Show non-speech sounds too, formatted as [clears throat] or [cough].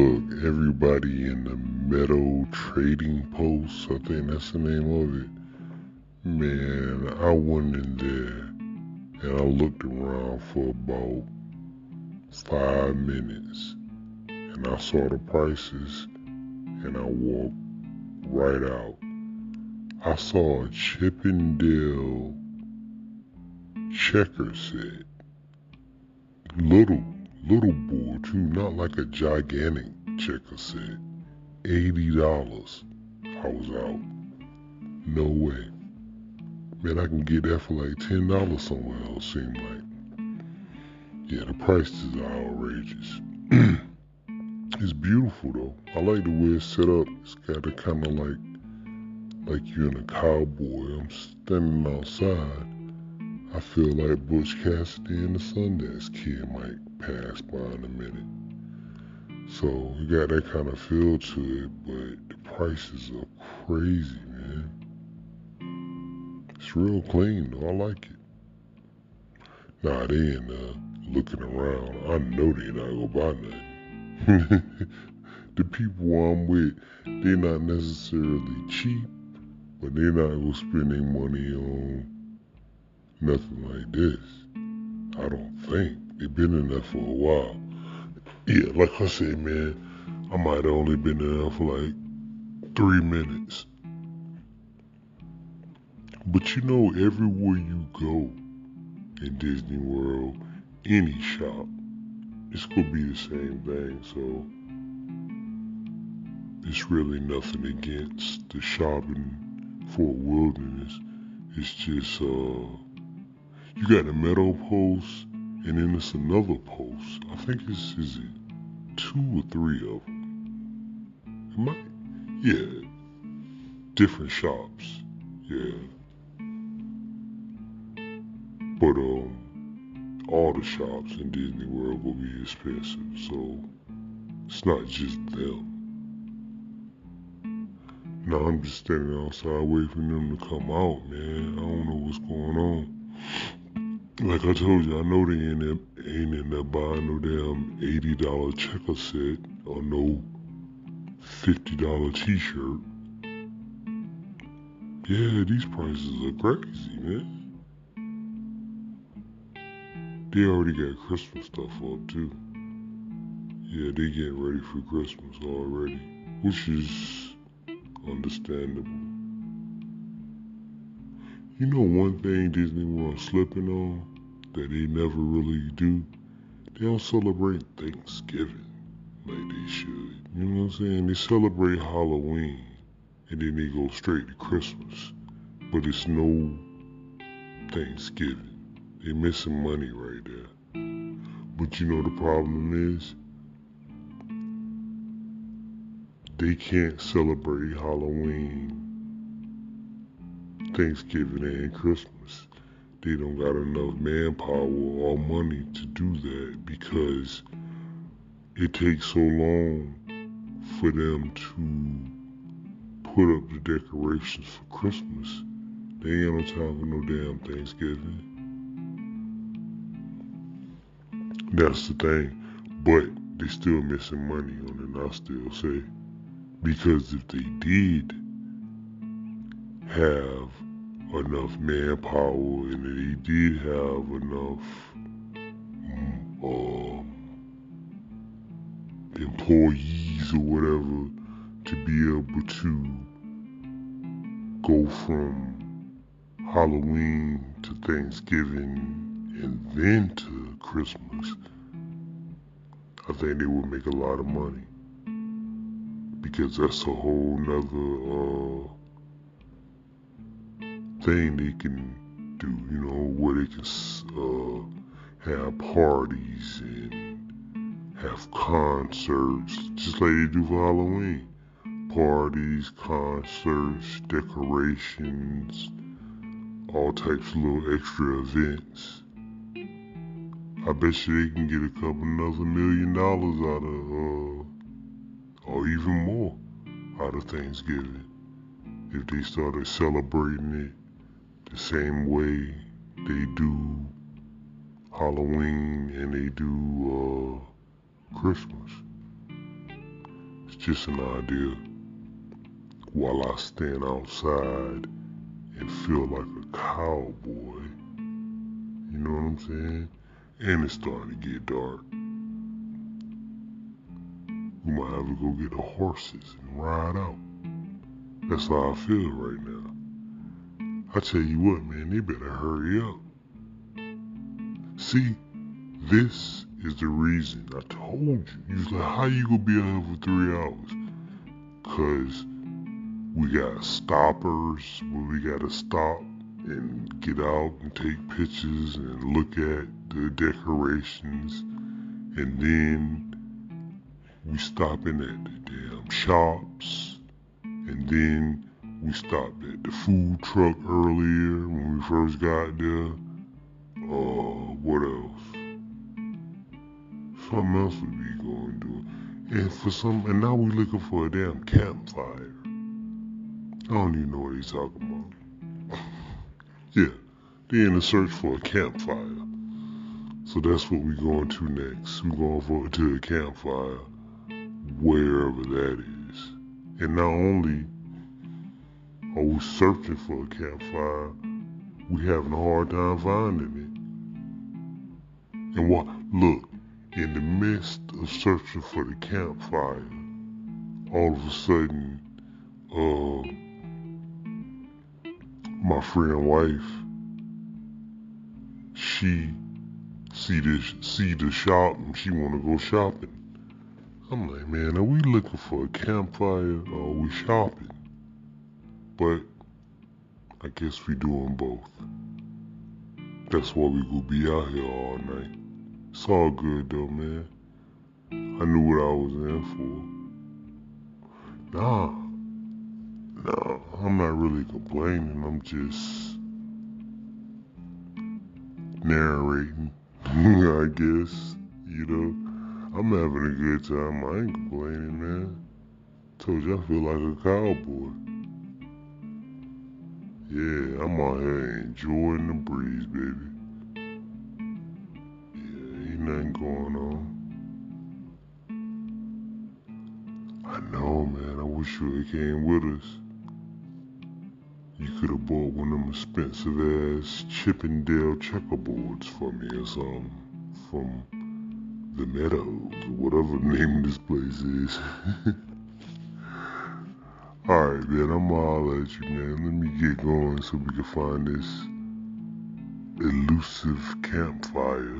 Look, everybody in the Meadow Trading Post, I think that's the name of it. Man, I went in there and I looked around for about five minutes and I saw the prices and I walked right out. I saw a Chippendale checker set. Little, little board too, not like a gigantic checker set. Eighty dollars. I was out. No way. Man, I can get that for like ten dollars somewhere else, seem like. Yeah, the prices are outrageous. [clears throat] it's beautiful though. I like the way it's set up. It's got a kind of like like you're in a cowboy. I'm standing outside. I feel like Butch Cassidy and the Sundance Kid might pass by in a minute. So you got that kind of feel to it, but the prices are crazy, man. It's real clean though. I like it. Nah, they ain't uh, looking around. I know they not gonna buy nothing. [laughs] the people I'm with, they're not necessarily cheap, but they're not gonna spend their money on nothing like this. I don't think. They've been in there for a while. Yeah, like I said, man, I might have only been there for like three minutes. But you know, everywhere you go in Disney World, any shop, it's gonna be the same thing. So it's really nothing against the shopping Fort Wilderness. It's just uh, you got a meadow post, and then it's another post. I think it's is it two or three of them. It might, yeah, different shops. Yeah. But um, all the shops in Disney World will be expensive, so it's not just them. Now I'm just standing outside waiting for them to come out, man. I don't know what's going on. Like I told you, I know they ain't, in, ain't in there buying no damn eighty dollar checker set or no fifty dollar t-shirt. Yeah, these prices are crazy, man. They already got Christmas stuff up too. Yeah, they getting ready for Christmas already, which is understandable. You know one thing Disney World slipping on that they never really do? They don't celebrate Thanksgiving like they should. You know what I'm saying? They celebrate Halloween and then they go straight to Christmas. But it's no Thanksgiving. They're missing money right there. But you know the problem is? They can't celebrate Halloween, Thanksgiving, and Christmas. They don't got enough manpower or money to do that because it takes so long for them to put up the decorations for Christmas. They ain't no time for no damn Thanksgiving. That's the thing. But they still missing money on it, I still say. Because if they did have enough manpower and they did have enough um, employees or whatever to be able to go from Halloween to Thanksgiving and then to Christmas, I think they would make a lot of money. Because that's a whole nother uh, thing they can do, you know, where they can uh, have parties and have concerts, just like they do for Halloween. Parties, concerts, decorations, all types of little extra events. I bet you they can get a couple another million dollars out of, uh, or even more, out of Thanksgiving if they started celebrating it the same way they do Halloween and they do uh, Christmas. It's just an idea while I stand outside and feel like a cowboy. You know what I'm saying? And it's starting to get dark. We might have to go get the horses and ride out. That's how I feel right now. I tell you what, man, they better hurry up. See, this is the reason I told you. You was like, how you gonna be out here for three hours? Cause we got stoppers where we gotta stop and get out and take pictures and look at the decorations and then we stopping at the damn shops and then we stopped at the food truck earlier when we first got there. Uh, what else? Something else we be going to. And for some, and now we looking for a damn campfire. I don't even know what he's talking about. [laughs] yeah, they in the search for a campfire. So that's what we're going to next. We're going for, to a campfire, wherever that is. And not only are we searching for a campfire, we're having a hard time finding it. And what? Look, in the midst of searching for the campfire, all of a sudden, uh, my friend wife, she see the see the shop and she wanna go shopping. I'm like, man, are we looking for a campfire or are we shopping? But I guess we doing both. That's why we gonna be out here all night. It's all good though, man. I knew what I was in for. Nah. Nah, I'm not really complaining. I'm just narrating, [laughs] I guess. You know, I'm having a good time. I ain't complaining, man. Told you I feel like a cowboy. Yeah, I'm out here enjoying the breeze, baby. Yeah, ain't nothing going on. I know, man. I wish you had came with us. You could have bought one of them expensive ass Chippendale checkerboards for me or something from the Meadows whatever the name of this place is. [laughs] Alright, man, I'm all at you, man. Let me get going so we can find this elusive campfire.